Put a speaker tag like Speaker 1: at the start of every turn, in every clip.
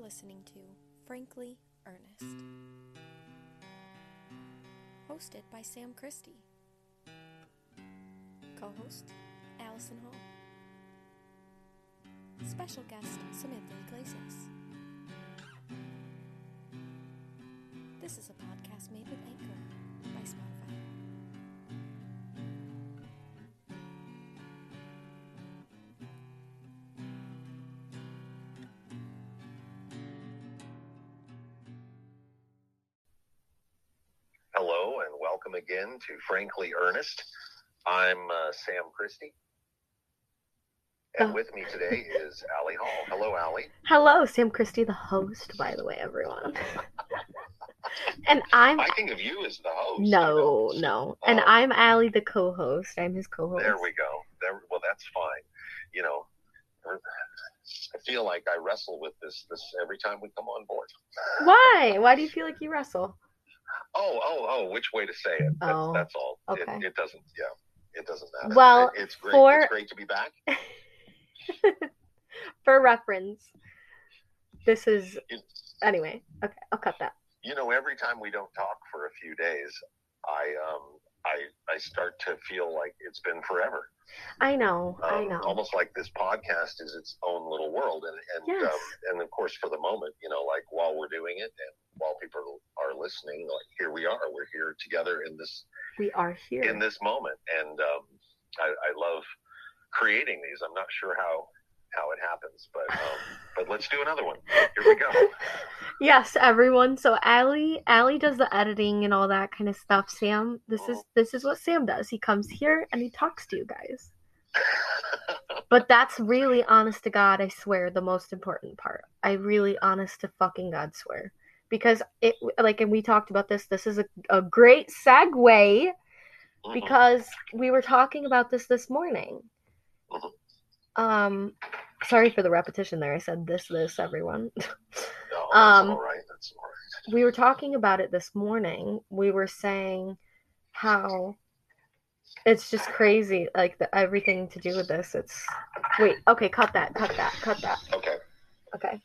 Speaker 1: listening to Frankly Ernest, hosted by Sam Christie, co host Allison Hall, special guest Samantha Iglesias. This is a podcast made with Anchor by Spotify.
Speaker 2: Hello and welcome again to Frankly Ernest. I'm uh, Sam Christie. And
Speaker 3: Oh.
Speaker 2: with me today is Allie Hall. Hello, Allie.
Speaker 3: Hello, Sam Christie, the host, by the way, everyone. and I'm
Speaker 2: I think of you as the host.
Speaker 3: no, no, and
Speaker 2: Oh.
Speaker 3: I'm Allie, the co-host. I'm his co-host.
Speaker 2: There we go. There, well, that's fine. You know, I feel like I wrestle with this this every time we come on board.
Speaker 3: Why? Why do you feel like you wrestle?
Speaker 2: Oh, oh, oh! Which way to say it? That's,
Speaker 3: Oh,
Speaker 2: that's all.
Speaker 3: okay.
Speaker 2: It, it doesn't. Yeah, it doesn't matter.
Speaker 3: Well,
Speaker 2: It- it's great.
Speaker 3: for-
Speaker 2: It's great to be back.
Speaker 3: For reference, this is anyway. Okay, I'll cut that.
Speaker 2: you know, every time we don't talk for a few days, I um, I I start to feel like it's been forever.
Speaker 3: I know, I
Speaker 2: Um,
Speaker 3: know.
Speaker 2: Almost like this podcast is its own little world, and and
Speaker 3: Yes.
Speaker 2: um, and of course, for the moment, you know, like while we're doing it and while people are listening, like here we are, we're here together in this
Speaker 3: We are here.
Speaker 2: in this moment, and um, I, I love creating these. I'm not sure how how it happens, but um, but let's do another one. Here we go.
Speaker 3: yes, everyone. So Allie, Allie does the editing and all that kind of stuff. Sam, this is this is what Sam does. He comes here and he talks to you guys. But that's really honest to God, I swear, the most important part. I really honest to fucking God swear. Because it like and we talked about this, this is a, a great segue
Speaker 2: Mhm.
Speaker 3: because we were talking about this this morning.
Speaker 2: Mhm.
Speaker 3: Um sorry for the repetition there. I said this this everyone.
Speaker 2: No,
Speaker 3: Um,
Speaker 2: all right. That's all right.
Speaker 3: we were talking about it this morning. We were saying how it's just crazy, like the, everything to do with this. It's wait, okay, cut that, cut that, cut that.
Speaker 2: Okay.
Speaker 3: Okay,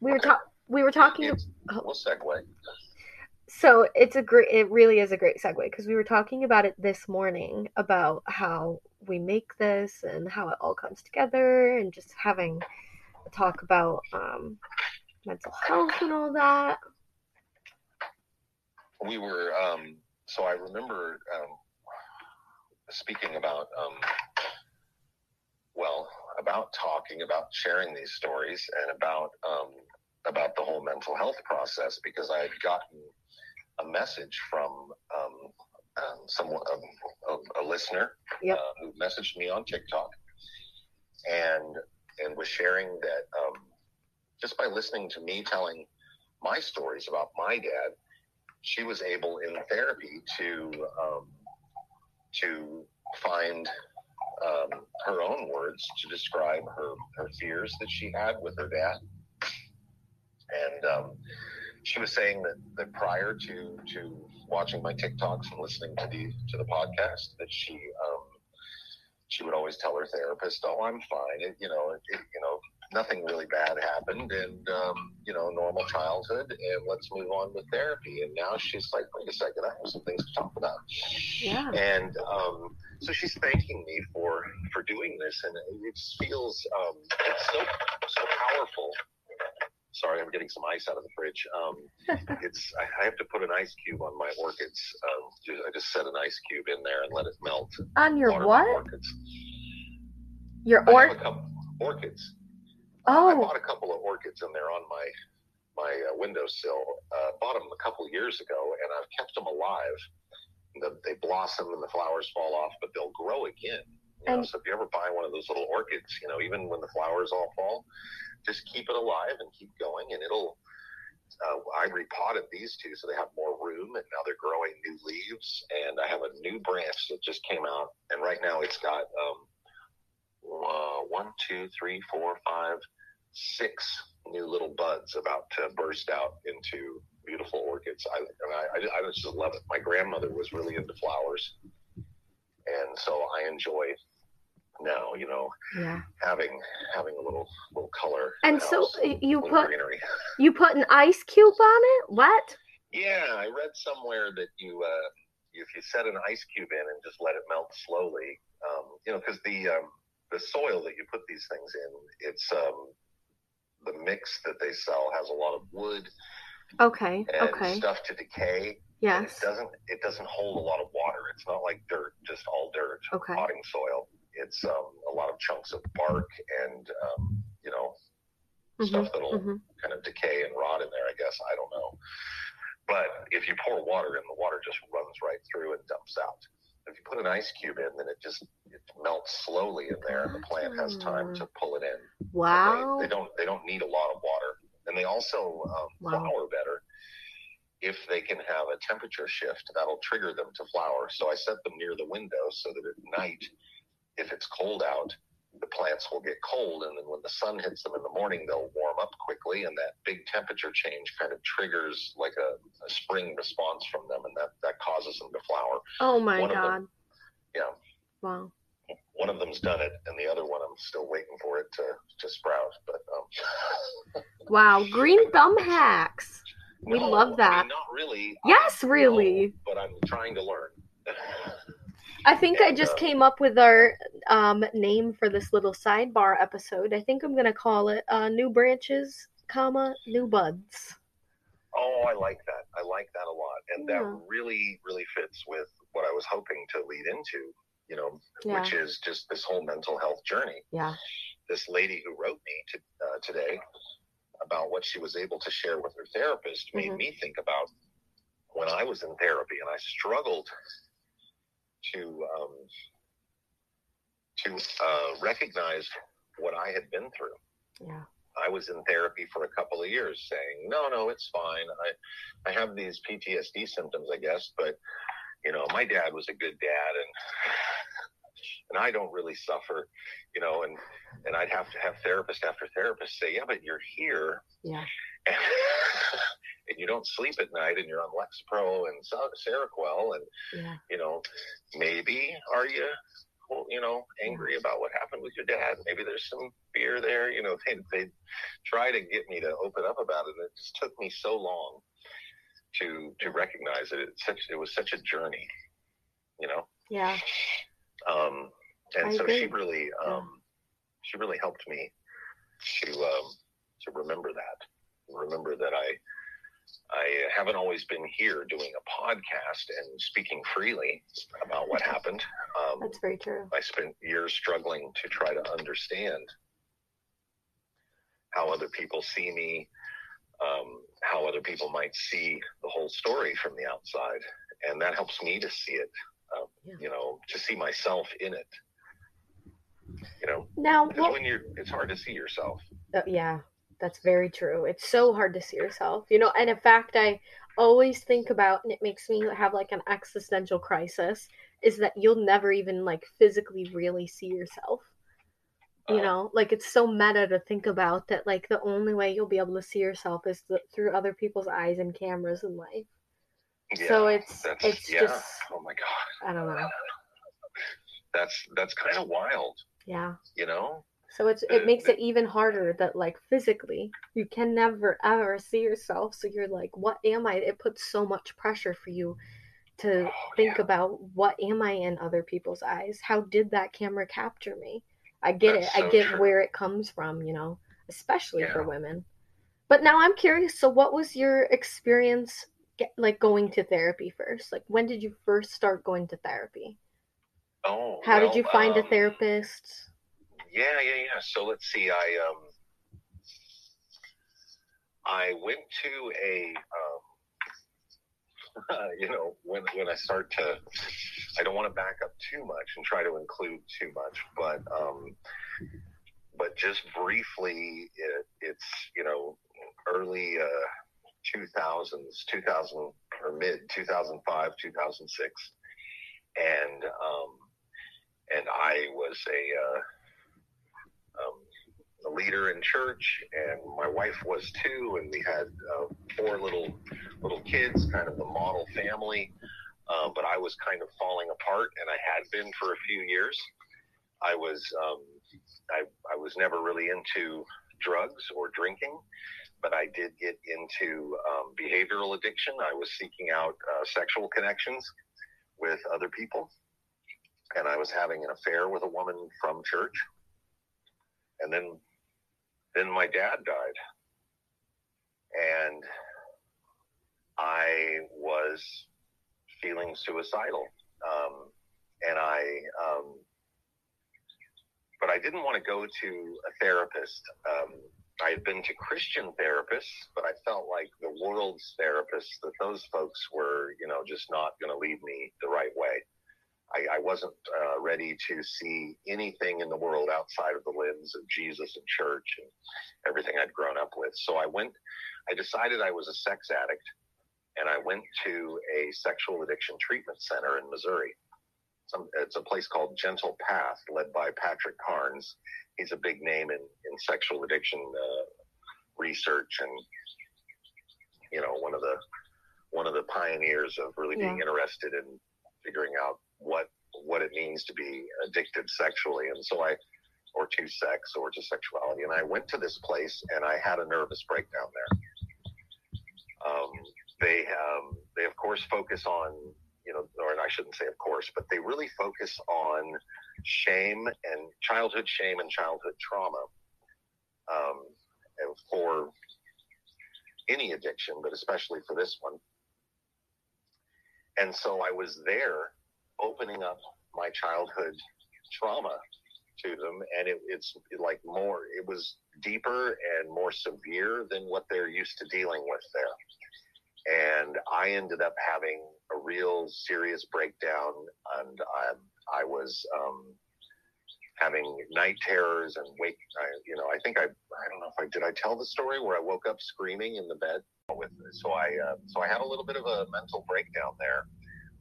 Speaker 3: we were talking. We were talking.
Speaker 2: It's- We'll segue.
Speaker 3: So it's a great. It really is a great segue because we were talking about it this morning about how we make this and how it all comes together, and just having a talk about um, mental health and all that.
Speaker 2: We were, um, so I remember um, speaking about, um, well, about talking, about sharing these stories, and about um, about the whole mental health process because I had gotten a message from um, um, someone, a, a, a listener,
Speaker 3: Yep.
Speaker 2: uh, who messaged me on TikTok, and and was sharing that um, just by listening to me telling my stories about my dad, she was able in therapy to um, to find um, her own words to describe her her fears that she had with her dad, and um, she was saying that, that prior to to watching my TikToks and listening to the to the podcast, that she um, she would always tell her therapist, "Oh, I'm fine. It, you know, it, it, you know, nothing really bad happened, and um, you know, normal childhood, and let's move on with therapy." And now she's like, "Wait a second, I have some things to talk about."
Speaker 3: Yeah.
Speaker 2: And um, so she's thanking me for for doing this, and it feels um, it's so so powerful. Sorry, I'm getting some ice out of the fridge. Um, it's I, I have to put an ice cube on my orchids. Um, I just set an ice cube in there and let it melt.
Speaker 3: On your
Speaker 2: water
Speaker 3: what?
Speaker 2: Orchids.
Speaker 3: Your
Speaker 2: I
Speaker 3: or
Speaker 2: couple orchids. I
Speaker 3: oh
Speaker 2: bought a couple of orchids and they're on my my uh, windowsill. Uh, bought them a couple years ago, and I've kept them alive. The, they blossom and the flowers fall off, but they'll grow again. You know,
Speaker 3: And-
Speaker 2: so if you ever buy one of those little orchids, you know, even when the flowers all fall, just keep it alive and keep going, and it'll. Uh, I repotted these two so they have more room, and now they're growing new leaves. And I have a new branch that just came out, and right now it's got um, uh, one, two, three, four, five, six new little buds about to burst out into beautiful orchids. I, and I, I, I just love it. My grandmother was really into flowers, and so I enjoy now. You know,
Speaker 3: Yeah.
Speaker 2: having having a little little color.
Speaker 3: And so
Speaker 2: house,
Speaker 3: you put
Speaker 2: greenery.
Speaker 3: you put an ice cube on it? What?
Speaker 2: Yeah, I read somewhere that you, uh, if you set an ice cube in and just let it melt slowly, um, you know, because the um, the soil that you put these things in, it's um, the mix that they sell has a lot of wood
Speaker 3: Okay. Okay.
Speaker 2: stuff to decay.
Speaker 3: Yes.
Speaker 2: it doesn't it doesn't hold a lot of water. It's not like dirt, just all dirt,
Speaker 3: Okay.
Speaker 2: potting soil. It's um, a lot of chunks of bark and um, you know
Speaker 3: Mhm,
Speaker 2: stuff that'll
Speaker 3: mhm.
Speaker 2: kind of decay and rot in there. I guess I don't know. But if you pour water in, the water just runs right through and dumps out. If you put an ice cube in, then it just it melts slowly in there, and the plant has time to pull it in.
Speaker 3: Wow.
Speaker 2: They, they don't they don't need a lot of water, and they also um,
Speaker 3: Wow.
Speaker 2: flower better if they can have a temperature shift. That'll trigger them to flower. So I set them near the window so that at night, if it's cold out, the plants will get cold, and then when the sun hits them in the morning, they'll warm up quickly, and that big temperature change kind of triggers like a, a spring response from them, and that that causes them to flower.
Speaker 3: Oh my
Speaker 2: one
Speaker 3: god.
Speaker 2: them- Yeah,
Speaker 3: Wow.
Speaker 2: one of them's done it, and the other one I'm still waiting for it to to sprout. But um,
Speaker 3: Wow. Green thumb hacks. We
Speaker 2: no,
Speaker 3: love
Speaker 2: I
Speaker 3: that.
Speaker 2: mean, not really.
Speaker 3: Yes, really.
Speaker 2: no, but I'm trying to learn.
Speaker 3: I think I just
Speaker 2: uh,
Speaker 3: came up with our um, name for this little sidebar episode. I think I'm gonna call it uh, "New Branches, comma New Buds."
Speaker 2: Oh, I like that. I like that a lot, and
Speaker 3: Yeah.
Speaker 2: that really, really fits with what I was hoping to lead into. You know,
Speaker 3: Yeah.
Speaker 2: which is just this whole mental health journey.
Speaker 3: Yeah.
Speaker 2: This lady who wrote me to, uh, today about what she was able to share with her therapist made
Speaker 3: Mhm.
Speaker 2: me think about when I was in therapy and I struggled to um, to uh, recognize what I had been through.
Speaker 3: Yeah.
Speaker 2: I was in therapy for a couple of years saying, no, no, it's fine. I, I have these PTSD symptoms, I guess, but you know, my dad was a good dad and, and I don't really suffer, you know, and, and I'd have to have therapist after therapist say, yeah, but you're here
Speaker 3: Yeah.
Speaker 2: and, and you don't sleep at night and you're on Lexapro and Seroquel and,
Speaker 3: Yeah.
Speaker 2: you know, maybe are you, you know, angry about what happened with your dad? Maybe there's some fear there. You know, they they try to get me to open up about it, and it just took me so long to to recognize it. It's such it was such a journey, you know.
Speaker 3: Yeah.
Speaker 2: Um, and
Speaker 3: I
Speaker 2: so she really um, she really helped me to um, to remember that, remember that I. I haven't always been here doing a podcast and speaking freely about what happened. Um,
Speaker 3: That's very true.
Speaker 2: I spent years struggling to try to understand how other people see me, um, how other people might see the whole story from the outside, and that helps me to see it. Uh,
Speaker 3: Yeah.
Speaker 2: You know, to see myself in it. You know,
Speaker 3: Now, what,
Speaker 2: when you're, it's hard to see yourself.
Speaker 3: uh, yeah, that's very true. It's so hard to see yourself, you know. And in fact, I always think about, and it makes me have like an existential crisis, is that you'll never even like physically really see yourself. You
Speaker 2: Uh,
Speaker 3: know, like it's so meta to think about that. Like the only way you'll be able to see yourself is th- through other people's eyes and cameras in life. so it's it's
Speaker 2: yeah.
Speaker 3: just
Speaker 2: Oh my god,
Speaker 3: I don't know.
Speaker 2: that's that's kind of wild.
Speaker 3: Yeah.
Speaker 2: You know.
Speaker 3: So it's it makes it even harder that like physically you can never ever see yourself. So you're like, what am I? It puts so much pressure for you to
Speaker 2: Oh,
Speaker 3: think
Speaker 2: yeah.
Speaker 3: about what am I in other people's eyes? How did that camera capture me? I get
Speaker 2: That's
Speaker 3: it. I get
Speaker 2: true.
Speaker 3: where it comes from, you know, especially for women. But now I'm curious. So what was your experience get, like going to therapy first? Like when did you first start going to therapy?
Speaker 2: Oh.
Speaker 3: How did you find a
Speaker 2: um,
Speaker 3: therapist?
Speaker 2: Yeah, yeah, yeah. So let's see. I um, I went to a um, you know, when when I start to, I don't want to back up too much and try to include too much, but um, but just briefly, it, it's you know, early uh, 2000s, 2000 or mid 2005, 2006, and um, and I was a uh, leader in church, and my wife was too, and we had uh, four little little kids, kind of the model family. Uh, but I was kind of falling apart, and I had been for a few years. I was um, I, I was never really into drugs or drinking, but I did get into um, behavioral addiction. I was seeking out uh, sexual connections with other people, and I was having an affair with a woman from church. And then, then my dad died, and I was feeling suicidal, um, and I. Um, but I didn't want to go to a therapist. Um, I had been to Christian therapists, but I felt like the world's therapists, that those folks were, you know, just not going to lead me the right way. I, I wasn't uh, ready to see anything in the world outside of the lens of Jesus and church and everything I'd grown up with. So I went, I decided I was a sex addict, and I went to a sexual addiction treatment center in Missouri some, it's a place called Gentle Path, led by Patrick Carnes. He's a big name in, in sexual addiction uh, research, and you know, one of the one of the pioneers of really being interested in figuring out what what it means to be addicted sexually. And so I, or to sex, or to sexuality. And I went to this place, and I had a nervous breakdown there. Um, they um, they of course focus on you know, or I shouldn't say of course, but they really focus on shame and childhood shame and childhood trauma um, for any addiction, but especially for this one. And so I was there opening up my childhood trauma to them, and it, it's like more, it was deeper and more severe than what they're used to dealing with there. And I ended up having a real serious breakdown, and I, I was um, having night terrors and wake. I, you know, I think I, I don't know if I did. I tell the story where I woke up screaming in the bed with. So I, uh, so I had a little bit of a mental breakdown there.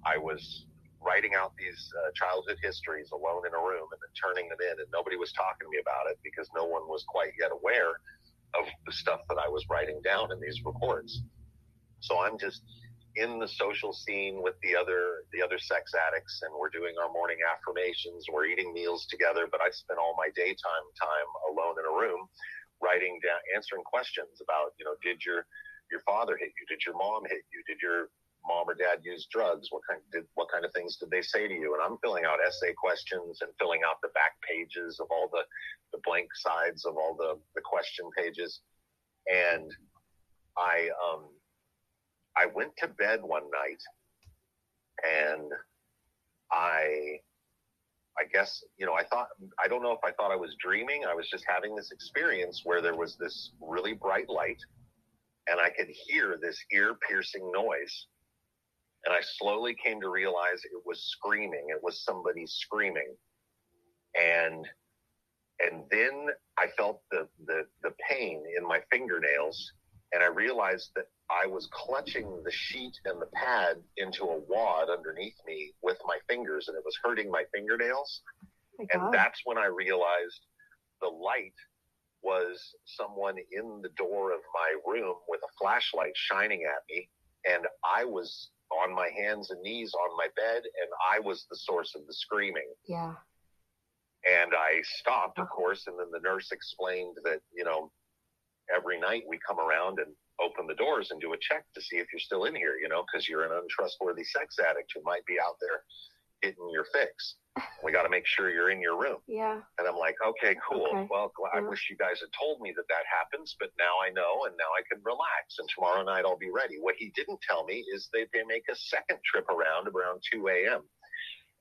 Speaker 2: I was writing out these uh, childhood histories alone in a room and then turning them in, and nobody was talking to me about it because no one was quite yet aware of the stuff that I was writing down in these reports. So I'm just in the social scene with the other the other sex addicts and we're doing our morning affirmations. We're eating meals together but i spent all my daytime time alone in a room writing down answering questions about you know did your your father hit you? Did your mom hit you? Did your mom or dad use drugs what kind did what kind of things did they say to you and i'm filling out essay questions and filling out the back pages of all the the blank sides of all the the question pages and i um I went to bed one night and I I guess, you know, I thought I don't know if I thought I was dreaming. I was just having this experience where there was this really bright light and I could hear this ear-piercing noise. And I slowly came to realize it was screaming. It was somebody screaming. And and then I felt the the the pain in my fingernails and I realized that I was clutching the sheet and the pad into a wad underneath me with my fingers, and it was hurting my fingernails. My and that's when I realized the light was someone in the door of my room with a flashlight shining at me, and I was on my hands and knees on my bed, and I was the source of the screaming.
Speaker 3: Yeah.
Speaker 2: And I stopped, of course, and then the nurse explained that, you know, every night we come around and open the doors and do a check to see if you're still in here, you know, because you're an untrustworthy sex addict who might be out there getting your fix. We got to make sure you're in your room.
Speaker 3: Yeah.
Speaker 2: And I'm like, okay, cool. Okay. Well, I wish you guys had told me that that happens, but now I know, and now I can relax. And tomorrow night I'll be ready. What he didn't tell me is that they make a second trip around around 2 a.m.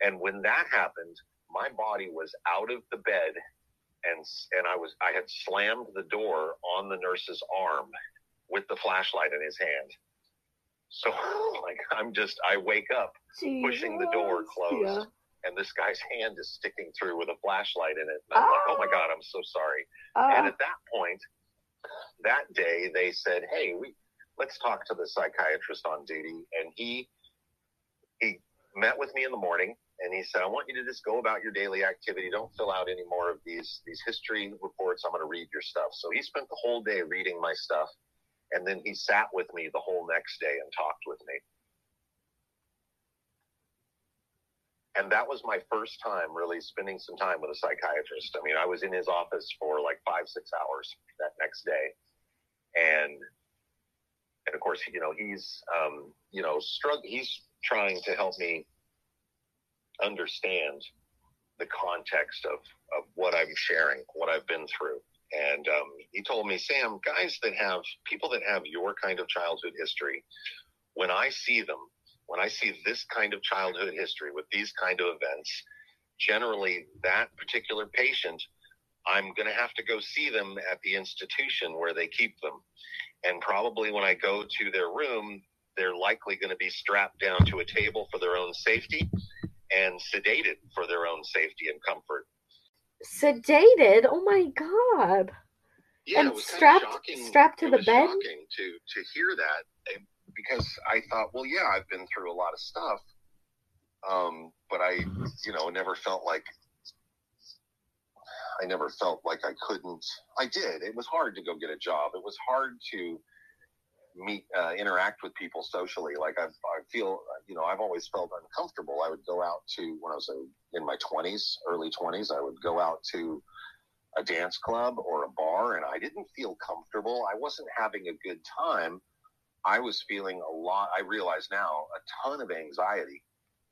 Speaker 2: And when that happened, my body was out of the bed and and I was I had slammed the door on the nurse's arm with the flashlight in his hand. So like I'm just I wake up Jesus. pushing the door closed yeah. and this guy's hand is sticking through with a flashlight in it. And I'm oh. like, oh my ah. God, I'm so sorry. Oh. And at that point, that day they said, Hey, we let's talk to the psychiatrist on duty. And he he met with me in the morning and he said, I want you to just go about your daily activity. Don't fill out any more of these these history reports. I'm going to read your stuff. So he spent the whole day reading my stuff. And then he sat with me the whole next day and talked with me. and that was my first time really spending some time with a psychiatrist. I mean, I was in his office for like five, six hours that next day, and and of course, you know, he's um, you know, he's trying to help me understand the context of of what I'm sharing, what I've been through. And um, he told me, Sam, guys that have people that have your kind of childhood history, when I see them, when I see this kind of childhood history with these kind of events, generally that particular patient, I'm going to have to go see them at the institution where they keep them. And probably when I go to their room, they're likely going to be strapped down to a table for their own safety and sedated for their own safety and comfort.
Speaker 3: Sedated? Oh my god.
Speaker 2: Yeah,
Speaker 3: And
Speaker 2: it was
Speaker 3: strapped-
Speaker 2: shocking-
Speaker 3: strapped to
Speaker 2: it
Speaker 3: the bed?
Speaker 2: Shocking to to hear that eh, because I thought, well, yeah, I've been through a lot of stuff, um, but I, you know, never felt like I never felt like I couldn't. I did. It was hard to go get a job. It was hard to meet, uh, interact with people socially. Like I, I feel, you know, I've always felt uncomfortable. I would go out to when I was in my twenties, early twenties. I would go out to a dance club or a bar, and I didn't feel comfortable. I wasn't having a good time. I was feeling a lot. I realize now a ton of anxiety.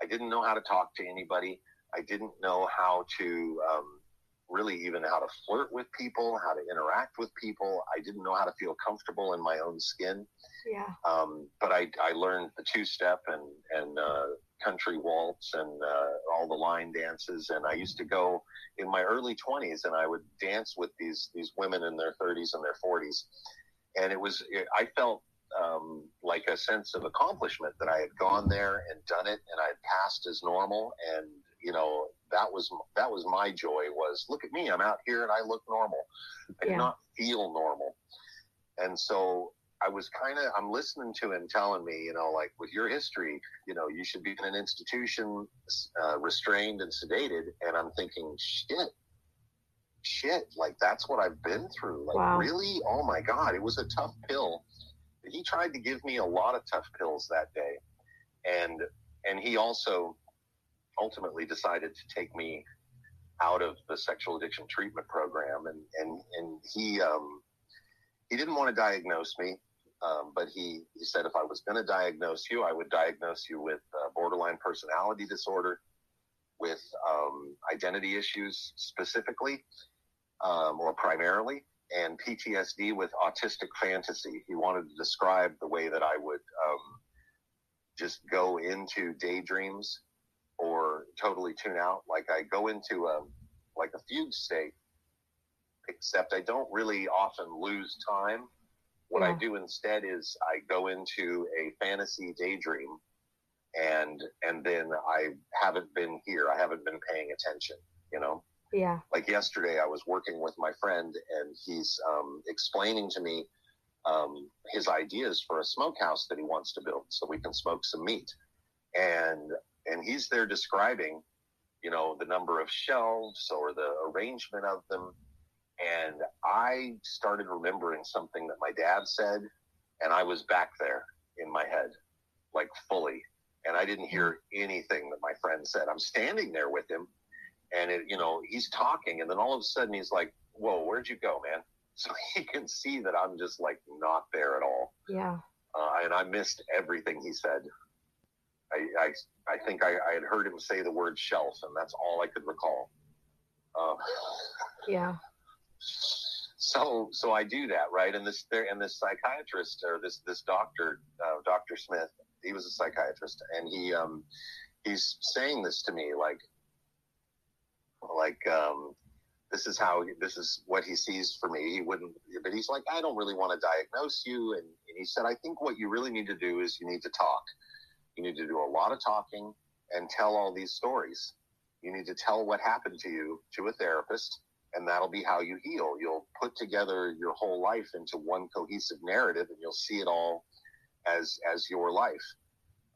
Speaker 2: I didn't know how to talk to anybody. I didn't know how to um, really even how to flirt with people, how to interact with people. I didn't know how to feel comfortable in my own skin.
Speaker 3: Yeah.
Speaker 2: Um, but I, I learned the two step and, and uh, country waltz and uh, all the line dances. And I used to go in my early 20s and I would dance with these, these women in their 30s and their 40s. And it was, I felt um, like a sense of accomplishment that I had gone there and done it and I had passed as normal. And, you know, that was, that was my joy was look at me, I'm out here and I look normal. I
Speaker 3: Yeah.
Speaker 2: did not feel normal. And so I was kind of, I'm listening to him telling me, you know, like with your history, you know, you should be in an institution, uh, restrained and sedated. And I'm thinking, shit, shit, like that's what I've been through. Like,
Speaker 3: Wow.
Speaker 2: really? Oh my God, it was a tough pill. He tried to give me a lot of tough pills that day. And, and he also ultimately decided to take me out of the sexual addiction treatment program. And, and, and he, um, he didn't want to diagnose me. Um, but he, he said if I was going to diagnose you, I would diagnose you with uh, borderline personality disorder, with um, identity issues specifically, um, or primarily, and PTSD with autistic fantasy. He wanted to describe the way that I would um, just go into daydreams or totally tune out. Like I go into a like a fugue state, except I don't really often lose time. What I do instead is I go into a fantasy daydream and and then I haven't been here. I haven't been paying attention, you know?
Speaker 3: Yeah.
Speaker 2: Like yesterday I was working with my friend and he's um, explaining to me um, his ideas for a smokehouse that he wants to build so we can smoke some meat. And and he's there describing, you know, the number of shelves or the arrangement of them. And I started remembering something that my dad said, and I was back there in my head, like fully. And I didn't hear anything that my friend said. I'm standing there with him, and it, you know, he's talking, and then all of a sudden he's like, "Whoa, where'd you go, man?" So he can see that I'm just like not there at all,
Speaker 3: Yeah.
Speaker 2: uh, and I missed everything he said. I, I, I think I, I had heard him say the word shelf, and that's all I could recall. Uh,
Speaker 3: Yeah.
Speaker 2: so so I do that right, and this there and this psychiatrist or this this doctor, uh, Doctor Smith, he was a psychiatrist, and he um he's saying this to me like like um this is how this is what he sees for me. He wouldn't, but he's like, I don't really want to diagnose you, and, and he said, I think what you really need to do is you need to talk. You need to do a lot of talking and tell all these stories. You need to tell what happened to you to a therapist and that'll be how you heal. You'll put together your whole life into one cohesive narrative, and you'll see it all as as your life.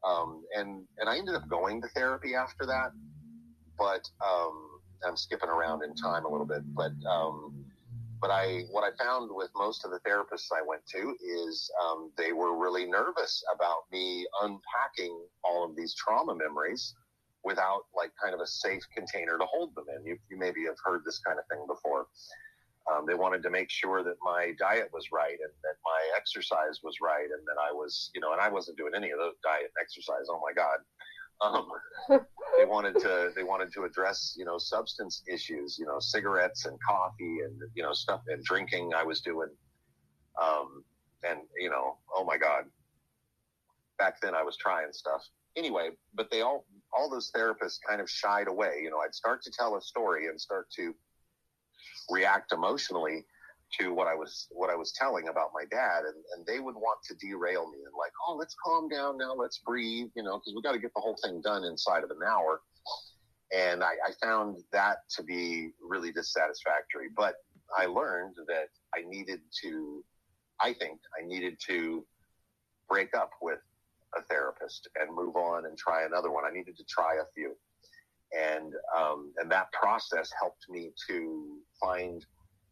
Speaker 2: Um, and and I ended up going to therapy after that, but um, I'm skipping around in time a little bit. But um, but I what I found with most of the therapists I went to is um, they were really nervous about me unpacking all of these trauma memories without like kind of a safe container to hold them in. You, you maybe have heard this kind of thing before. Um, they wanted to make sure that my diet was right and that my exercise was right and that I was, you know, and I wasn't doing any of those diet and exercise. Oh my God. Um, they wanted to, they wanted to address, you know, substance issues, you know, cigarettes and coffee and, you know, stuff and drinking I was doing. Um, and, you know, oh my God. Back then I was trying stuff anyway, but they all, all those therapists kind of shied away. You know, I'd start to tell a story and start to, react emotionally to what I was what I was telling about my dad, and, and they would want to derail me and like, oh, let's calm down now, let's breathe, you know, because we got to get the whole thing done inside of an hour. And I, I found that to be really dissatisfactory. But I learned that I needed to, I think I needed to break up with a therapist and move on and try another one. I needed to try a few and um, and that process helped me to find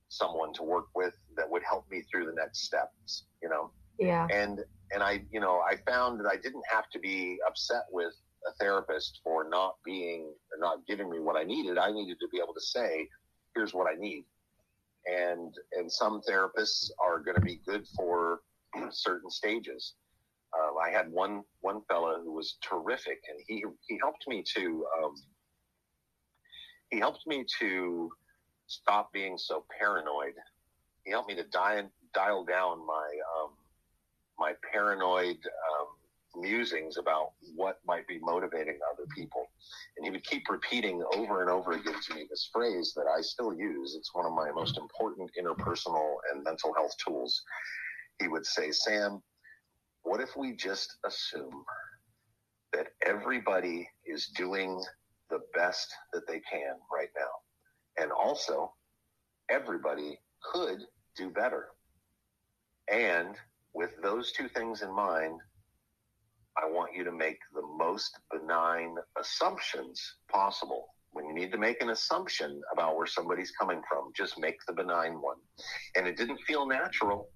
Speaker 2: someone to work with that would help me through the next steps you know?
Speaker 3: Yeah.
Speaker 2: And and i you know i found that i didn't have to be upset with a therapist for not being or not giving me what i needed. I needed to be able to say here's what i need. And and some therapists are going to be good for certain stages. Uh, I had one one fella who was terrific, and he he helped me to um, he helped me to stop being so paranoid. He helped me to dial, dial down my um, my paranoid um, musings about what might be motivating other people. And he would keep repeating over and over again to me this phrase that I still use. It's one of my most important interpersonal and mental health tools. He would say, Sam, what if we just assume that everybody is doing the best that they can right now. And also, everybody could do better. And with those two things in mind, I want you to make the most benign assumptions possible. When you need to make an assumption about where somebody's coming from, just make the benign one. And it didn't feel natural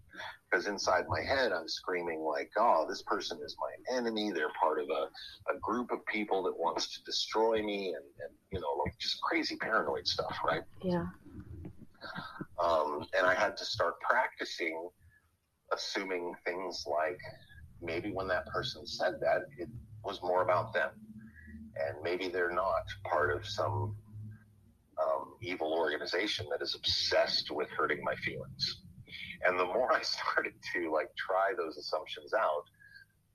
Speaker 2: because inside my head I'm screaming like, "Oh, this person is my enemy. They're part of a, a group of people that wants to destroy me," and, and you know, like just crazy paranoid stuff, right?
Speaker 3: Yeah.
Speaker 2: Um, and I had to start practicing assuming things like maybe when that person said that, it was more about them, and maybe they're not part of some um, evil organization that is obsessed with hurting my feelings and the more I started to like try those assumptions out,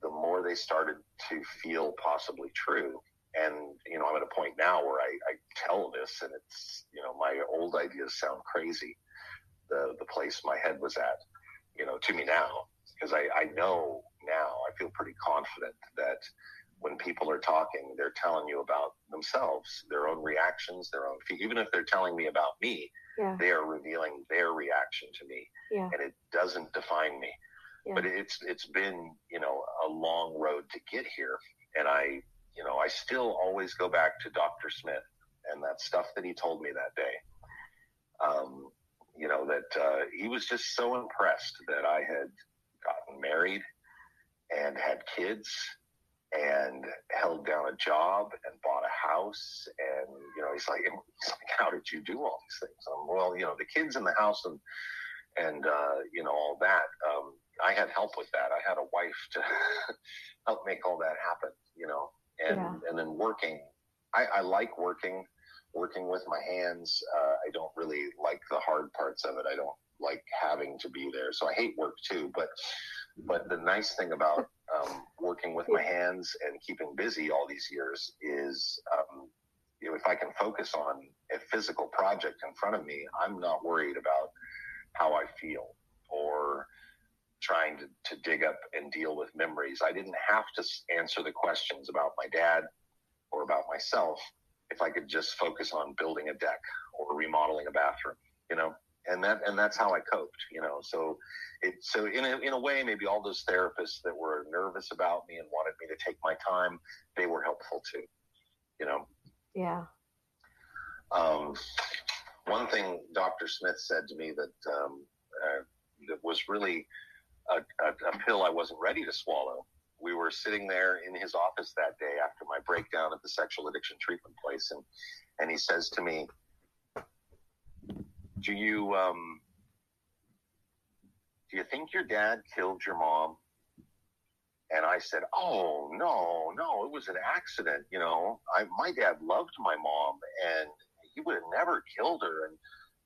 Speaker 2: the more they started to feel possibly true. And, you know, I'm at a point now where I, I tell this and it's, you know, my old ideas sound crazy. The, the place my head was at, you know, to me now, because I, I know now, I feel pretty confident that when people are talking, they're telling you about themselves, their own reactions, their own, even if they're telling me about me,
Speaker 3: yeah.
Speaker 2: they are revealing their reaction to me,
Speaker 3: yeah.
Speaker 2: and it doesn't define me.
Speaker 3: Yeah.
Speaker 2: But it's it's been you know a long road to get here, and I you know I still always go back to Dr. Smith and that stuff that he told me that day. Um, you know that uh, he was just so impressed that I had gotten married and had kids and held down a job and bought a house. And, you know, he's like, he's like how did you do all these things? Um, well, you know, the kids in the house and, and, uh, you know, all that. Um, I had help with that. I had a wife to help make all that happen, you know, and,
Speaker 3: Yeah.
Speaker 2: and then working. I, I like working, working with my hands. Uh, I don't really like the hard parts of it. I don't like having to be there. So I hate work too, but, but the nice thing about um, working with my hands and keeping busy all these years is, um, you know, if I can focus on a physical project in front of me, I'm not worried about how I feel or trying to, to dig up and deal with memories. I didn't have to answer the questions about my dad or about myself if I could just focus on building a deck or remodeling a bathroom, you know, and that, and that's how I coped, you know, so it, so in a, in a way, maybe all those therapists that were nervous about me and wanted me to take my time, they were helpful too, you know.
Speaker 3: Yeah.
Speaker 2: Um, one thing Dr. Smith said to me that um, uh, that was really a, a, a pill I wasn't ready to swallow we were sitting there in his office that day after my breakdown at the sexual addiction treatment place, and and he says to me, "Do you um, do you think your dad killed your mom?" And I said, "Oh no, no, it was an accident. You know, I my dad loved my mom, and he would have never killed her. And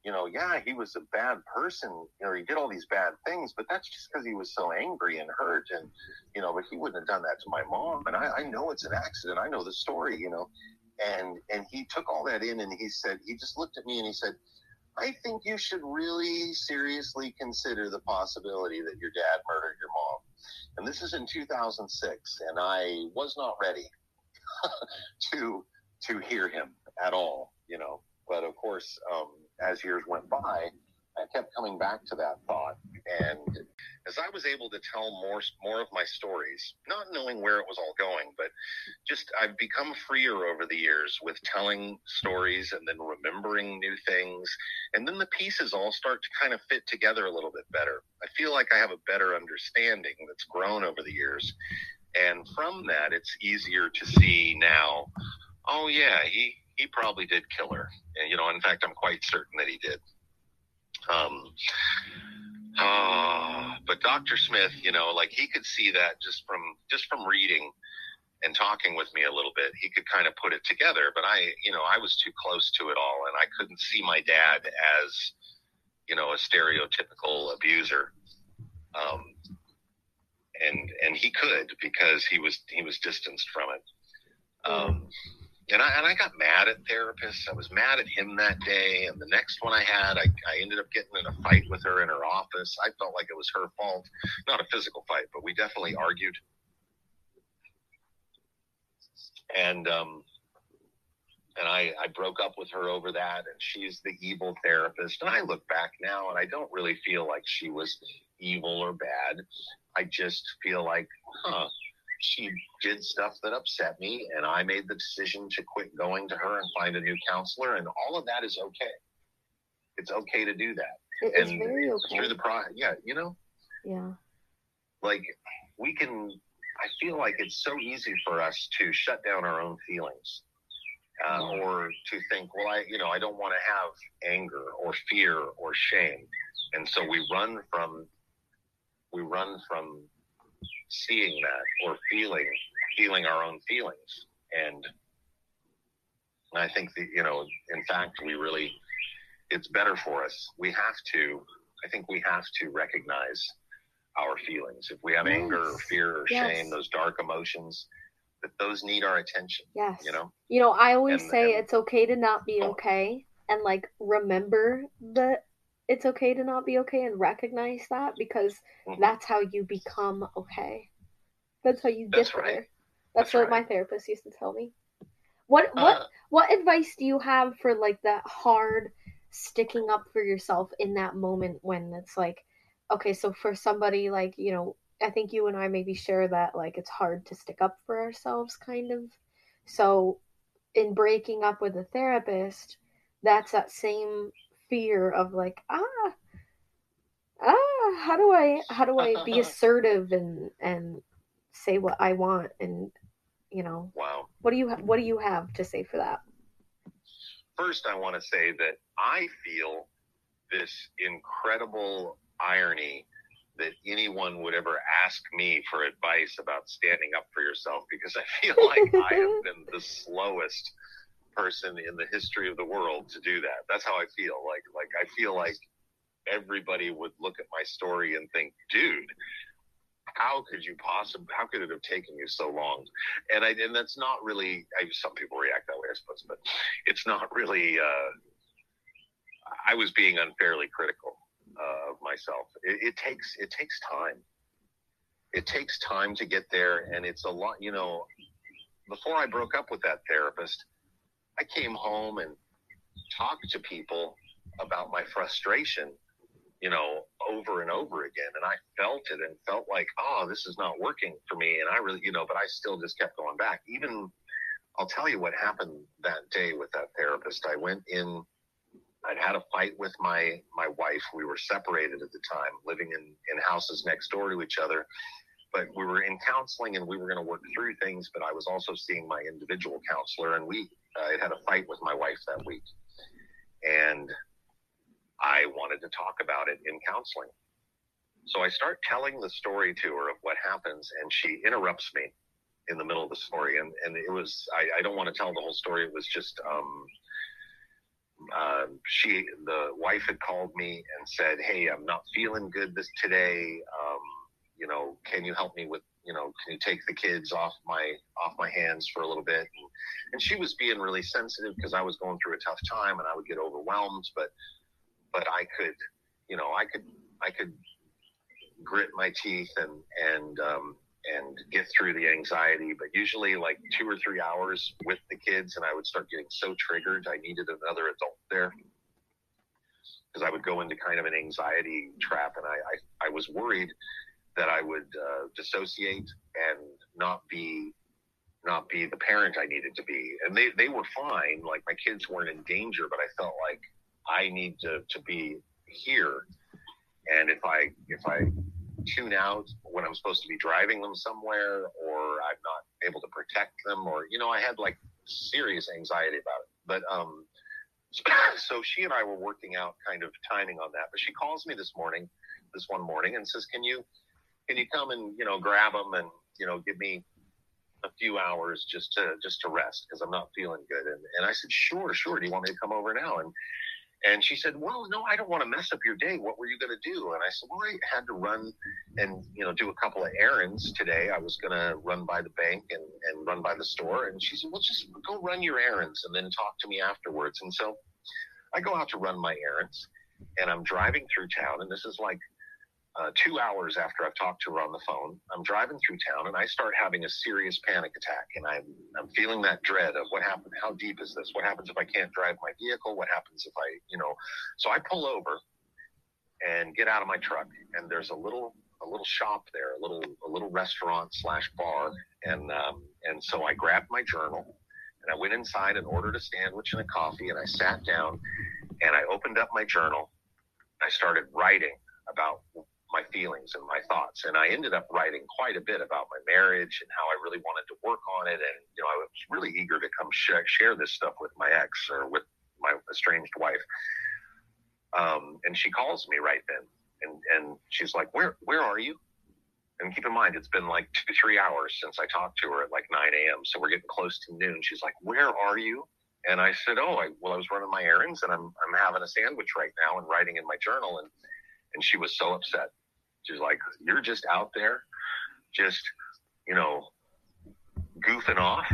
Speaker 2: you know, yeah, he was a bad person. You know, he did all these bad things, but that's just because he was so angry and hurt. And you know, but he wouldn't have done that to my mom. And I, I know it's an accident. I know the story. You know, and and he took all that in, and he said, he just looked at me and he said." I think you should really seriously consider the possibility that your dad murdered your mom. And this is in 2006, and I was not ready to to hear him at all, you know. But of course, um, as years went by, I kept coming back to that thought, and as I was able to tell more more of my stories, not knowing where it was all going, but just I've become freer over the years with telling stories and then remembering new things, and then the pieces all start to kind of fit together a little bit better. I feel like I have a better understanding that's grown over the years, and from that, it's easier to see now. Oh yeah, he he probably did kill her. And, you know, in fact, I'm quite certain that he did. Um, uh, but Dr. Smith, you know, like he could see that just from just from reading and talking with me a little bit, he could kind of put it together. But I, you know, I was too close to it all, and I couldn't see my dad as, you know, a stereotypical abuser. Um, and and he could because he was he was distanced from it. Um, and I, and I got mad at therapists. I was mad at him that day. And the next one I had, I, I ended up getting in a fight with her in her office. I felt like it was her fault. Not a physical fight, but we definitely argued. And, um, and I, I broke up with her over that. And she's the evil therapist. And I look back now and I don't really feel like she was evil or bad. I just feel like, huh, she did stuff that upset me, and I made the decision to quit going to her and find a new counselor, and all of that is okay. It's okay to do that.
Speaker 3: It's
Speaker 2: and
Speaker 3: very okay.
Speaker 2: through the pro, yeah, you know,
Speaker 3: yeah.
Speaker 2: like we can. I feel like it's so easy for us to shut down our own feelings, uh, or to think, well, I, you know, I don't want to have anger or fear or shame, and so we run from, we run from seeing that or feeling feeling our own feelings and I think that you know in fact we really it's better for us we have to I think we have to recognize our feelings if we have
Speaker 3: Yes.
Speaker 2: anger or fear or
Speaker 3: Yes.
Speaker 2: shame those dark emotions that those need our attention
Speaker 3: Yes.
Speaker 2: you know
Speaker 3: You know, I always
Speaker 2: And-
Speaker 3: say
Speaker 2: and-
Speaker 3: it's okay to not be oh. okay and like remember that it's okay to not be okay and recognize that because
Speaker 2: Mhm.
Speaker 3: that's how you become okay. That's how you get
Speaker 2: That's
Speaker 3: there.
Speaker 2: right.
Speaker 3: That's,
Speaker 2: That's
Speaker 3: what
Speaker 2: right.
Speaker 3: my therapist used to tell me. What what
Speaker 2: Uh,
Speaker 3: what advice do you have for like that hard sticking up for yourself in that moment when it's like okay, so for somebody like, you know, I think you and I maybe share that like it's hard to stick up for ourselves kind of. So in breaking up with a therapist, that's that same fear of like, ah ah, how do I how do I be assertive and and say what I want and you know,
Speaker 2: wow
Speaker 3: what do you what do you have to say for that?
Speaker 2: First, I want to say that I feel this incredible irony that anyone would ever ask me for advice about standing up for yourself because I feel like I have been the slowest person in the history of the world to do that. That's how I feel. Like like I feel like everybody would look at my story and think, "Dude, how could you possibly how could it have taken you so long?" And I and that's not really I, some people react that way, I suppose, but it's not really uh, i was being unfairly critical uh, of myself it, it takes it takes time it takes time to get there and it's a lot you know before i broke up with that therapist i came home and talked to people about my frustration you know over and over again and i felt it and felt like oh this is not working for me and i really you know but i still just kept going back even I'll tell you what happened that day with that therapist. I went in. I'd had a fight with my my wife. We were separated at the time, living in in houses next door to each other. But we were in counseling and we were going to work through things. But I was also seeing my individual counselor, and we uh, had had a fight with my wife that week, and I wanted to talk about it in counseling. So I start telling the story to her of what happens, and she interrupts me in the middle of the story. And, and it was, I, I don't want to tell the whole story. It was just, um, uh, she, the wife had called me and said, Hey, I'm not feeling good this today. Um, you know, can you help me with, you know, can you take the kids off my, off my hands for a little bit? And, and she was being really sensitive because I was going through a tough time and I would get overwhelmed, but, but I could, you know, I could, I could grit my teeth and and um, and get through the anxiety. But usually, like two or three hours with the kids, and I would start getting so triggered. I needed another adult there because I would go into kind of an anxiety trap, and I I, I was worried that I would uh, dissociate and not be not be the parent I needed to be. And they, they were fine. Like my kids weren't in danger, but I felt like I need to, to be here. And if I, if I tune out when I'm supposed to be driving them somewhere or I'm not able to protect them or, you know, I had like serious anxiety about it. But, um, so she and I were working out kind of timing on that. But she calls me this morning, this one morning, and says, "Can you, can you come and you know grab them and you know give me a few hours just to just to rest because I'm not feeling good?" And and I said, "Sure, sure. Do you want me to come over now?" And and she said, "Well, no, I don't want to mess up your day. What were you going to do?" And I said, "Well, I had to run and you know do a couple of errands today. I was going to run by the bank and and run by the store." And she said, "Well, just go run your errands and then talk to me afterwards." And so I go out to run my errands, and I'm driving through town, and this is like uh, two hours after I've talked to her on the phone, I'm driving through town and I start having a serious panic attack. And I'm, I'm feeling that dread of what happened? How deep is this? What happens if I can't drive my vehicle? What happens if I, you know? So I pull over and get out of my truck, and there's a little a little shop there, a little a little restaurant slash bar, and um, and so I grabbed my journal and I went inside and ordered a sandwich and a coffee, and I sat down and I opened up my journal. I started writing about feelings and my thoughts. And I ended up writing quite a bit about my marriage and how I really wanted to work on it. And, you know, I was really eager to come sh- share this stuff with my ex or with my estranged wife. Um, and she calls me right then. And, and she's like, where, where are you? And keep in mind, it's been like two, three hours since I talked to her at like 9 a.m. So we're getting close to noon. She's like, where are you? And I said, oh, I, well, I was running my errands and I'm, I'm having a sandwich right now and writing in my journal. And, and she was so upset. She's like, You're just out there, just, you know, goofing off.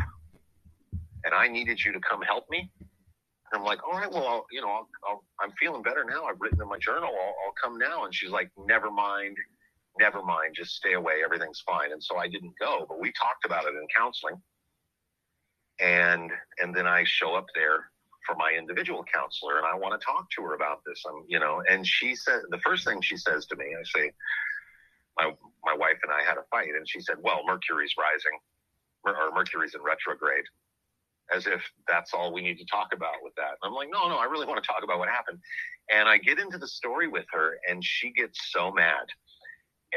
Speaker 2: And I needed you to come help me. And I'm like, All right, well, I'll, you know, i am feeling better now. I've written in my journal. I'll, I'll come now. And she's like, Never mind. Never mind. Just stay away. Everything's fine. And so I didn't go, but we talked about it in counseling. And, and then I show up there for my individual counselor and I want to talk to her about this. I'm, you know, and she said, the first thing she says to me, I say, my, my wife and I had a fight and she said, well, Mercury's rising or Mercury's in retrograde as if that's all we need to talk about with that. I'm like, no, no, I really want to talk about what happened. And I get into the story with her and she gets so mad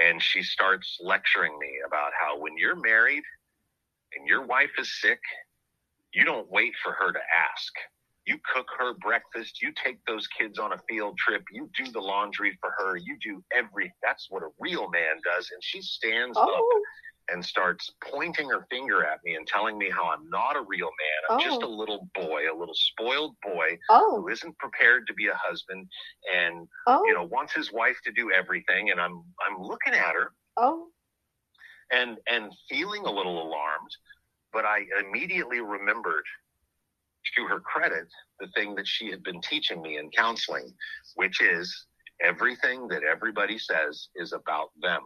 Speaker 2: and she starts lecturing me about how when you're married and your wife is sick, you don't wait for her to ask you cook her breakfast, you take those kids on a field trip, you do the laundry for her, you do every that's what a real man does. And she stands oh. up and starts pointing her finger at me and telling me how I'm not a real man. I'm oh. just a oh. little boy, a little spoiled boy oh. who isn't prepared to be a husband and oh. you know wants his wife to do everything. And I'm I'm looking at her.
Speaker 3: Oh.
Speaker 2: And and feeling a little alarmed, but I immediately remembered to her credit, the thing that she had been teaching me in counseling, which is everything that everybody says is about them.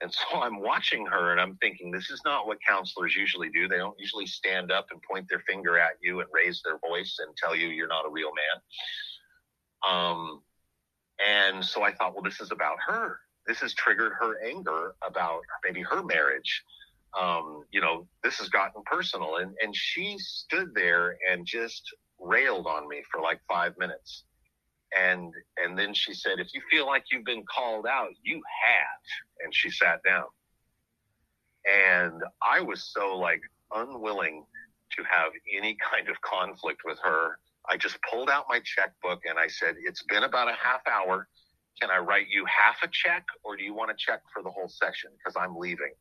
Speaker 2: And so I'm watching her and I'm thinking, this is not what counselors usually do. They don't usually stand up and point their finger at you and raise their voice and tell you you're not a real man. Um, and so I thought, well, this is about her. This has triggered her anger about maybe her marriage um, you know, this has gotten personal. And, and she stood there and just railed on me for like five minutes. And, and then she said, if you feel like you've been called out, you have. And she sat down. And I was so like unwilling to have any kind of conflict with her. I just pulled out my checkbook and I said, It's been about a half hour. Can I write you half a check or do you want a check for the whole session? Because I'm leaving.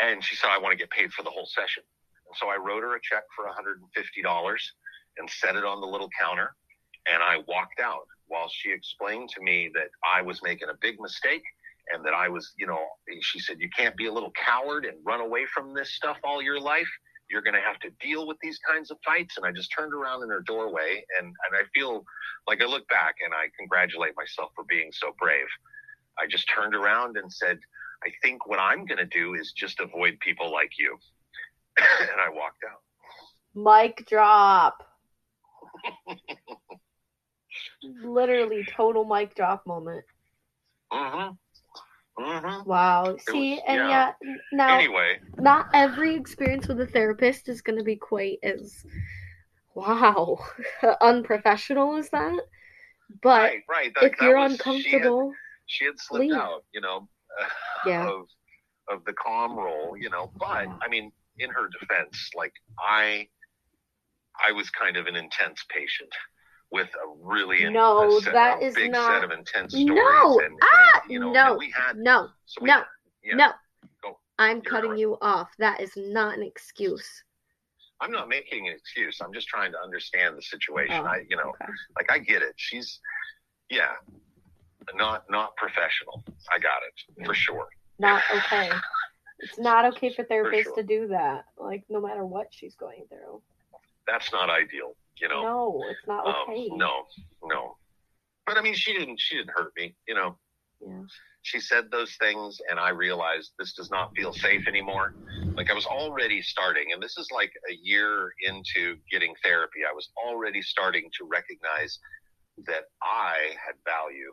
Speaker 2: And she said, I want to get paid for the whole session. And so I wrote her a check for $150 and set it on the little counter. And I walked out while she explained to me that I was making a big mistake and that I was, you know, she said, you can't be a little coward and run away from this stuff all your life. You're going to have to deal with these kinds of fights. And I just turned around in her doorway and, and I feel like I look back and I congratulate myself for being so brave. I just turned around and said, I think what I'm going to do is just avoid people like you. and I walked out.
Speaker 3: Mic drop. Literally total mic drop moment.
Speaker 2: Mm-hmm. Mm-hmm.
Speaker 3: Wow. See,
Speaker 2: was-
Speaker 3: and
Speaker 2: yeah.
Speaker 3: yet now
Speaker 2: Anyway,
Speaker 3: not every experience with a therapist is going to be quite as wow unprofessional as that. But
Speaker 2: right, right. That,
Speaker 3: if
Speaker 2: that
Speaker 3: you're
Speaker 2: was- she had-
Speaker 3: uncomfortable,
Speaker 2: she had slipped
Speaker 3: leave.
Speaker 2: out, you know,
Speaker 3: Yeah.
Speaker 2: of of the calm role, you know. But I mean, in her defense, like I, I was kind of an intense patient with a really
Speaker 3: No,
Speaker 2: set-
Speaker 3: that is
Speaker 2: big
Speaker 3: not-
Speaker 2: set of intense stories.
Speaker 3: No!
Speaker 2: and,
Speaker 3: Ah!
Speaker 2: and, you know,
Speaker 3: No!
Speaker 2: we had
Speaker 3: no,
Speaker 2: so
Speaker 3: no,
Speaker 2: yeah.
Speaker 3: no.
Speaker 2: Go.
Speaker 3: I'm cutting
Speaker 2: right.
Speaker 3: you off. That is not an excuse.
Speaker 2: I'm not making an excuse. I'm just trying to understand the situation.
Speaker 3: Oh,
Speaker 2: I, you know,
Speaker 3: Okay.
Speaker 2: like I get it. She's, yeah, not not professional. I got it for sure.
Speaker 3: Not okay. It's not okay for therapists
Speaker 2: sure.
Speaker 3: to do that. Like no matter what she's going through.
Speaker 2: That's not ideal. You know.
Speaker 3: No, it's not
Speaker 2: Um,
Speaker 3: okay.
Speaker 2: no, no. But I mean, she didn't. She didn't hurt me. You know,
Speaker 3: Yeah.
Speaker 2: she said those things, and I realized this does not feel safe anymore. Like I was already starting, and this is like a year into getting therapy. I was already starting to recognize that I had value,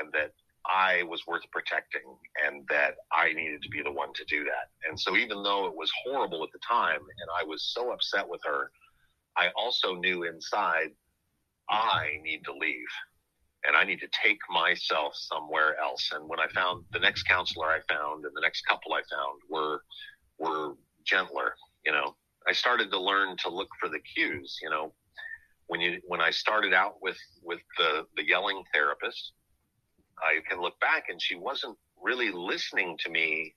Speaker 2: and that I was worth protecting, and that I needed to be the one to do that. And so, even though it was horrible at the time, and I was so upset with her, I also knew inside I need to leave and I need to take myself somewhere else. And when I found the next counselor I found and the next couple I found were were gentler, you know. I started to learn to look for the cues, you know. When you when I started out with with the the yelling therapist, I can look back and she wasn't really listening to me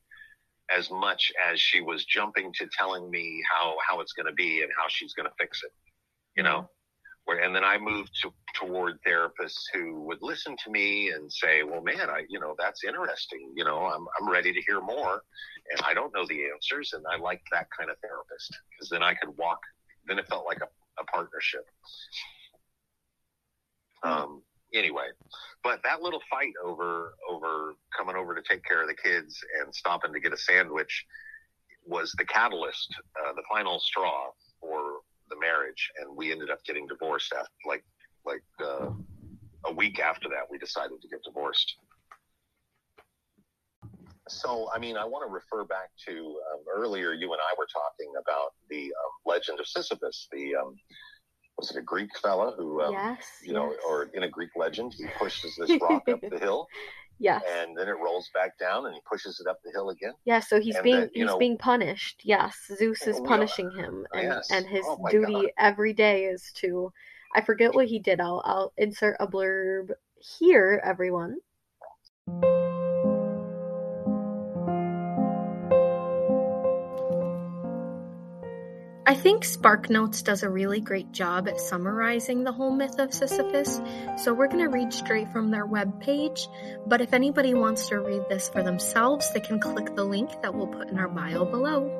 Speaker 2: as much as she was jumping to telling me how how it's going to be and how she's going to fix it you know? Where and then i moved to, toward therapists who would listen to me and say well man i you know that's interesting you know i'm, I'm ready to hear more. And i don't know the answers and i liked that kind of therapist because then i could walk then it felt like a, a partnership. Um anyway but that little fight over over coming over to take care of the kids and stopping to get a sandwich was the catalyst uh, the final straw for the marriage. And we ended up getting divorced after like like uh, a week after that we decided to get divorced. So i mean i want to refer back to um, earlier you and i were talking about the um, legend of sisyphus the um, was it a greek fella who um,
Speaker 3: yes.
Speaker 2: you know
Speaker 3: yes.
Speaker 2: or in a greek legend he pushes this rock up the hill
Speaker 3: yes.
Speaker 2: and then it rolls back down and he pushes it up the hill again
Speaker 3: Yeah, so he's
Speaker 2: and
Speaker 3: being he's
Speaker 2: know-
Speaker 3: being punished. Yes, Zeus is
Speaker 2: are-
Speaker 3: punishing him, and
Speaker 2: Yes.
Speaker 3: and his
Speaker 2: Oh
Speaker 3: duty
Speaker 2: God.
Speaker 3: every day is to. I forget what he did. I'll I'll insert a blurb here, everyone. I think SparkNotes does a really great job at summarizing the whole myth of Sisyphus, so we're going to read straight from their webpage. But if anybody wants to read this for themselves, they can click the link that we'll put in our bio below.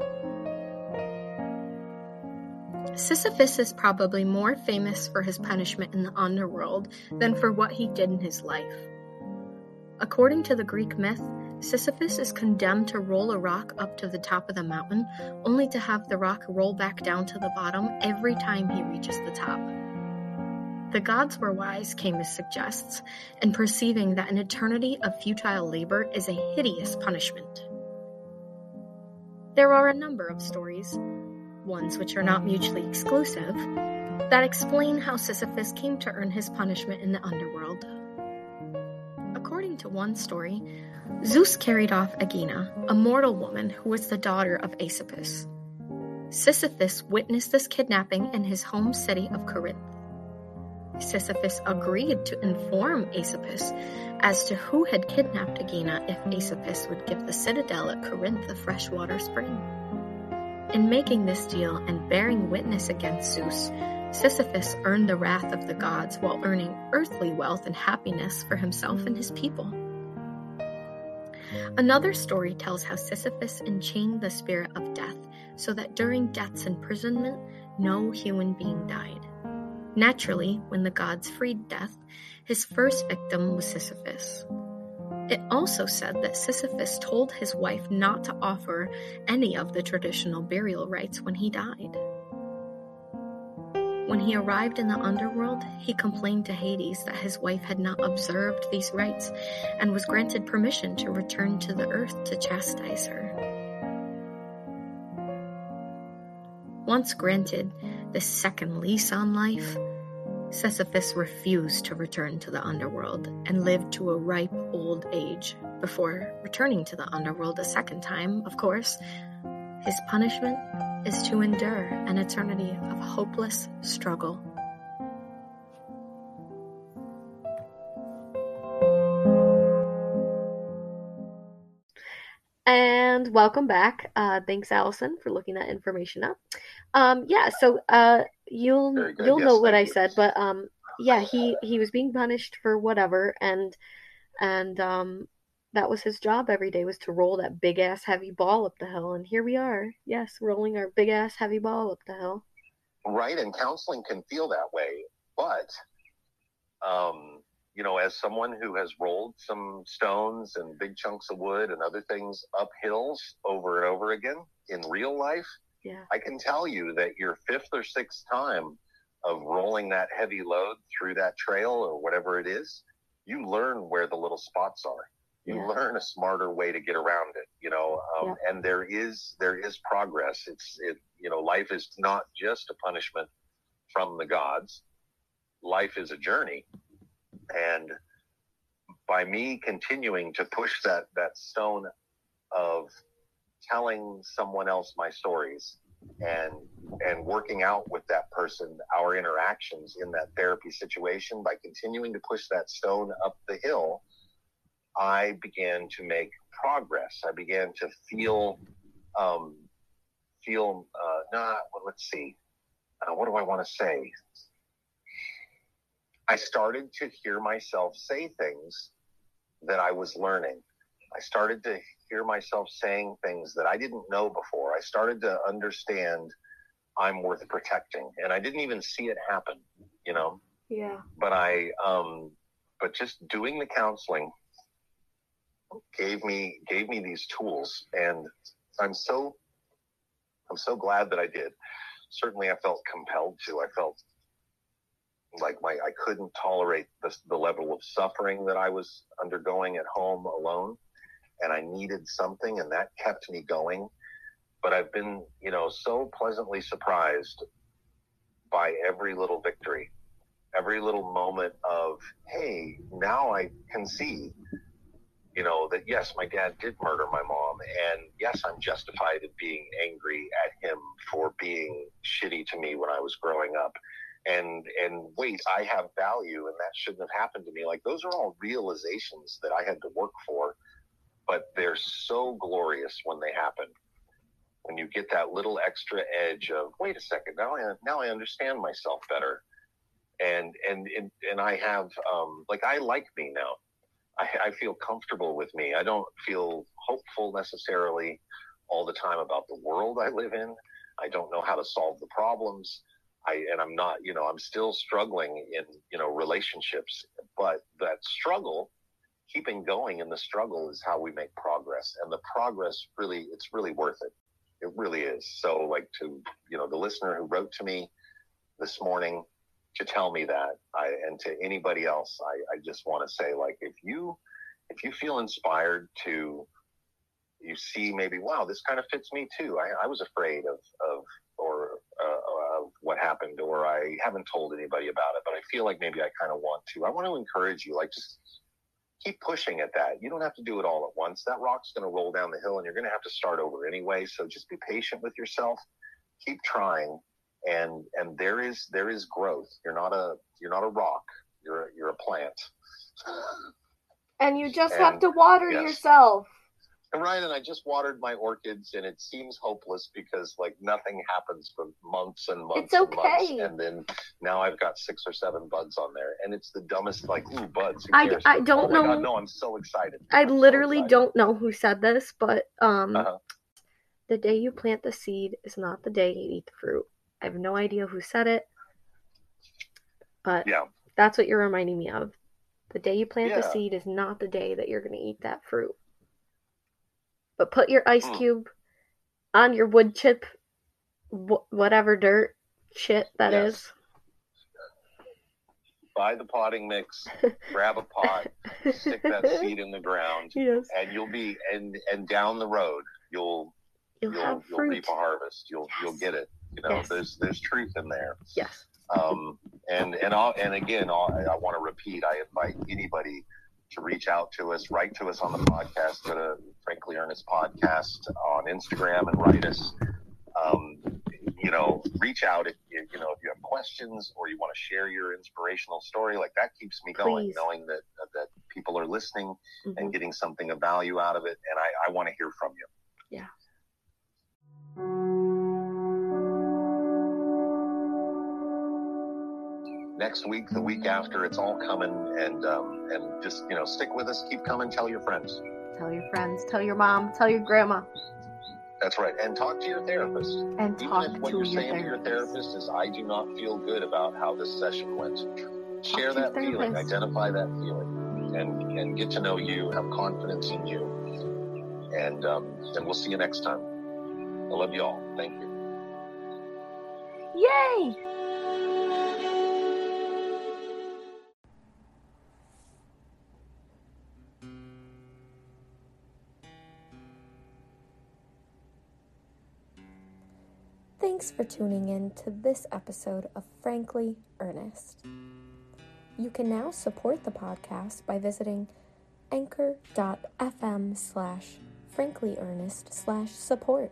Speaker 3: Sisyphus is probably more famous for his punishment in the underworld than for what he did in his life. According to the Greek myth, Sisyphus is condemned to roll a rock up to the top of the mountain, only to have the rock roll back down to the bottom every time he reaches the top. The gods were wise, Camus suggests, in perceiving that an eternity of futile labor is a hideous punishment. There are a number of stories, ones which are not mutually exclusive, that explain how Sisyphus came to earn his punishment in the underworld. Into one story, Zeus carried off Aegina, a mortal woman who was the daughter of Asopus. Sisyphus witnessed this kidnapping in his home city of Corinth. Sisyphus agreed to inform Asopus as to who had kidnapped Aegina if Asopus would give the citadel at Corinth a freshwater spring. In making this deal and bearing witness against Zeus, Sisyphus earned the wrath of the gods while earning earthly wealth and happiness for himself and his people. Another story tells how Sisyphus enchained the spirit of death so that during death's imprisonment, no human being died. Naturally, when the gods freed death, his first victim was Sisyphus. It also said that Sisyphus told his wife not to offer any of the traditional burial rites when he died. When he arrived in the underworld, he complained to Hades that his wife had not observed these rites and was granted permission to return to the earth to chastise her. Once granted this second lease on life, Sisyphus refused to return to the underworld and lived to a ripe old age before returning to the underworld a second time, of course. His punishment is to endure an eternity of hopeless struggle. And welcome back. Uh, thanks, Allison, for looking that information up. Um, yeah, so uh, you'll you'll yes, know what I you. said, but um, yeah, he he was being punished for whatever, and and um, that was his job every day was to roll that big ass heavy ball up the hill, and here we are, yes, rolling our big ass heavy ball up the hill.
Speaker 2: Right, and counseling can feel that way, but um, you know, as someone who has rolled some stones and big chunks of wood and other things up hills over and over again in real life,
Speaker 3: yeah.
Speaker 2: I can tell you that your fifth or sixth time of rolling that heavy load through that trail or whatever it is, you learn where the little spots are. You yeah. learn a smarter way to get around it, you know. Um, yeah. And there is there is progress. It's it you know life is not just a punishment from the gods. Life is a journey, and by me continuing to push that that stone of telling someone else my stories and and working out with that person our interactions in that therapy situation by continuing to push that stone up the hill i began to make progress i began to feel um, feel uh, nah, well, let's see uh, what do i want to say i started to hear myself say things that i was learning i started to hear myself saying things that I didn't know before. I started to understand I'm worth protecting, and I didn't even see it happen, you know.
Speaker 3: Yeah.
Speaker 2: But I, um, but just doing the counseling gave me gave me these tools, and I'm so I'm so glad that I did. Certainly, I felt compelled to. I felt like my I couldn't tolerate the, the level of suffering that I was undergoing at home alone and I needed something, and that kept me going. But I've been, you know, so pleasantly surprised by every little victory, every little moment of, hey, now I can see, you know, that yes, my dad did murder my mom, and yes, I'm justified in being angry at him for being shitty to me when I was growing up. And and wait, I have value, and that shouldn't have happened to me. Like those are all realizations that I had to work for but they're so glorious when they happen. When you get that little extra edge of, wait a second, now I now I understand myself better, and and and, and I have um, like I like me now. I, I feel comfortable with me. I don't feel hopeful necessarily all the time about the world I live in. I don't know how to solve the problems. I and I'm not, you know, I'm still struggling in, you know, relationships. But that struggle keeping going in the struggle is how we make progress. And the progress really, it's really worth it. It really is. So, like to you know, the listener who wrote to me this morning to tell me that, I and to anybody else, I, I just want to say, like, if you if you feel inspired to you see maybe wow this kind of fits me too i, I was afraid of of or uh, of what happened or i haven't told anybody about it but i feel like maybe i kind of want to i want to encourage you like just keep pushing at that. You don't have to do it all at once. That rock's going to roll down the hill and you're going to have to start over anyway. So just be patient with yourself. Keep trying. And, and there is, there is growth. You're not a, you're not a rock. You're, you're a plant.
Speaker 3: And you just
Speaker 2: And-
Speaker 3: have to water
Speaker 2: yes.
Speaker 3: yourself.
Speaker 2: And Ryan and I just watered my orchids, and it seems hopeless because like nothing happens for months and months
Speaker 3: It's
Speaker 2: and months,
Speaker 3: okay.
Speaker 2: and then now I've got six or seven buds on there, and it's the dumbest like ooh buds.
Speaker 3: I- I don't
Speaker 2: oh
Speaker 3: know-
Speaker 2: God, no, I'm so excited.
Speaker 3: I
Speaker 2: I'm so
Speaker 3: literally
Speaker 2: excited.
Speaker 3: don't know who said this, but um,
Speaker 2: Uh-huh.
Speaker 3: the day you plant the seed is not the day you eat the fruit. I have no idea who said it, but
Speaker 2: Yeah,
Speaker 3: that's what you're reminding me of. The day you plant the seed is not the day that you're going to eat that fruit. But put your ice
Speaker 2: Hmm.
Speaker 3: cube on your wood chip, wh- whatever dirt shit that
Speaker 2: Yes.
Speaker 3: is.
Speaker 2: buy the potting mix, grab a pot, stick that seed in the ground,
Speaker 3: Yes,
Speaker 2: and you'll be and and down the road you'll
Speaker 3: you'll
Speaker 2: you'll
Speaker 3: have
Speaker 2: you'll reap a harvest. You'll you'll get it. You know,
Speaker 3: Yes.
Speaker 2: there's there's truth in there.
Speaker 3: Yes.
Speaker 2: Um, and and I'll, and again, I'll, I want to repeat. I invite anybody to reach out to us, write to us on the podcast. Go to Frankly Ernest Podcast on Instagram and write us. Um, you know, reach out if you, you know if you have questions or you want to share your inspirational story. Like that keeps me going,
Speaker 3: Please.
Speaker 2: knowing that that people are listening
Speaker 3: Mhm.
Speaker 2: and getting something of value out of it. And I, I want to hear from you.
Speaker 3: Yeah.
Speaker 2: Next week, the week after, it's all coming, and um, and just you know, stick with us, keep coming, tell your friends.
Speaker 3: Tell your friends, tell your mom, tell your grandma,
Speaker 2: That's right, and talk to your therapist.
Speaker 3: and
Speaker 2: Even
Speaker 3: talk
Speaker 2: if what
Speaker 3: to
Speaker 2: you're
Speaker 3: your
Speaker 2: saying to your
Speaker 3: therapist.
Speaker 2: therapist is, "I do not feel good about how this session went." Share
Speaker 3: to your
Speaker 2: that feeling, identify that feeling, and and get to know you, have confidence in you, and um, and we'll see you next time. I love you all. Thank you.
Speaker 3: Yay!
Speaker 1: Thanks for tuning in to this episode of Frankly Ernest. You can now support the podcast by visiting anchor.fm slash frankly-ernest slash support.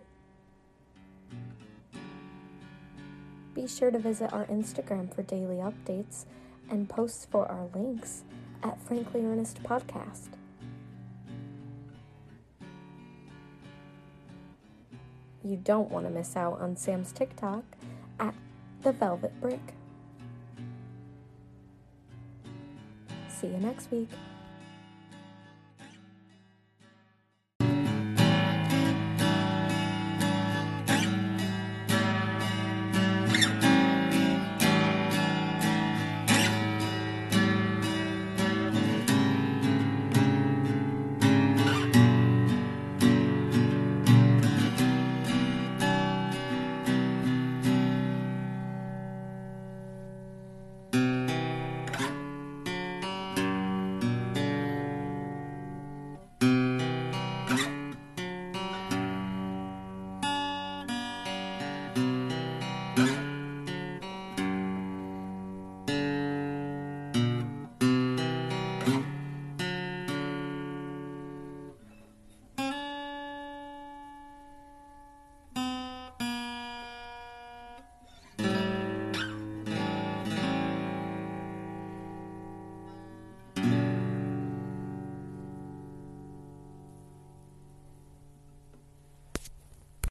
Speaker 1: Be sure to visit our Instagram for daily updates and posts for our links at Frankly Ernest Podcast. You don't want to miss out on Sam's TikTok at The Velvet Brick. See you next week.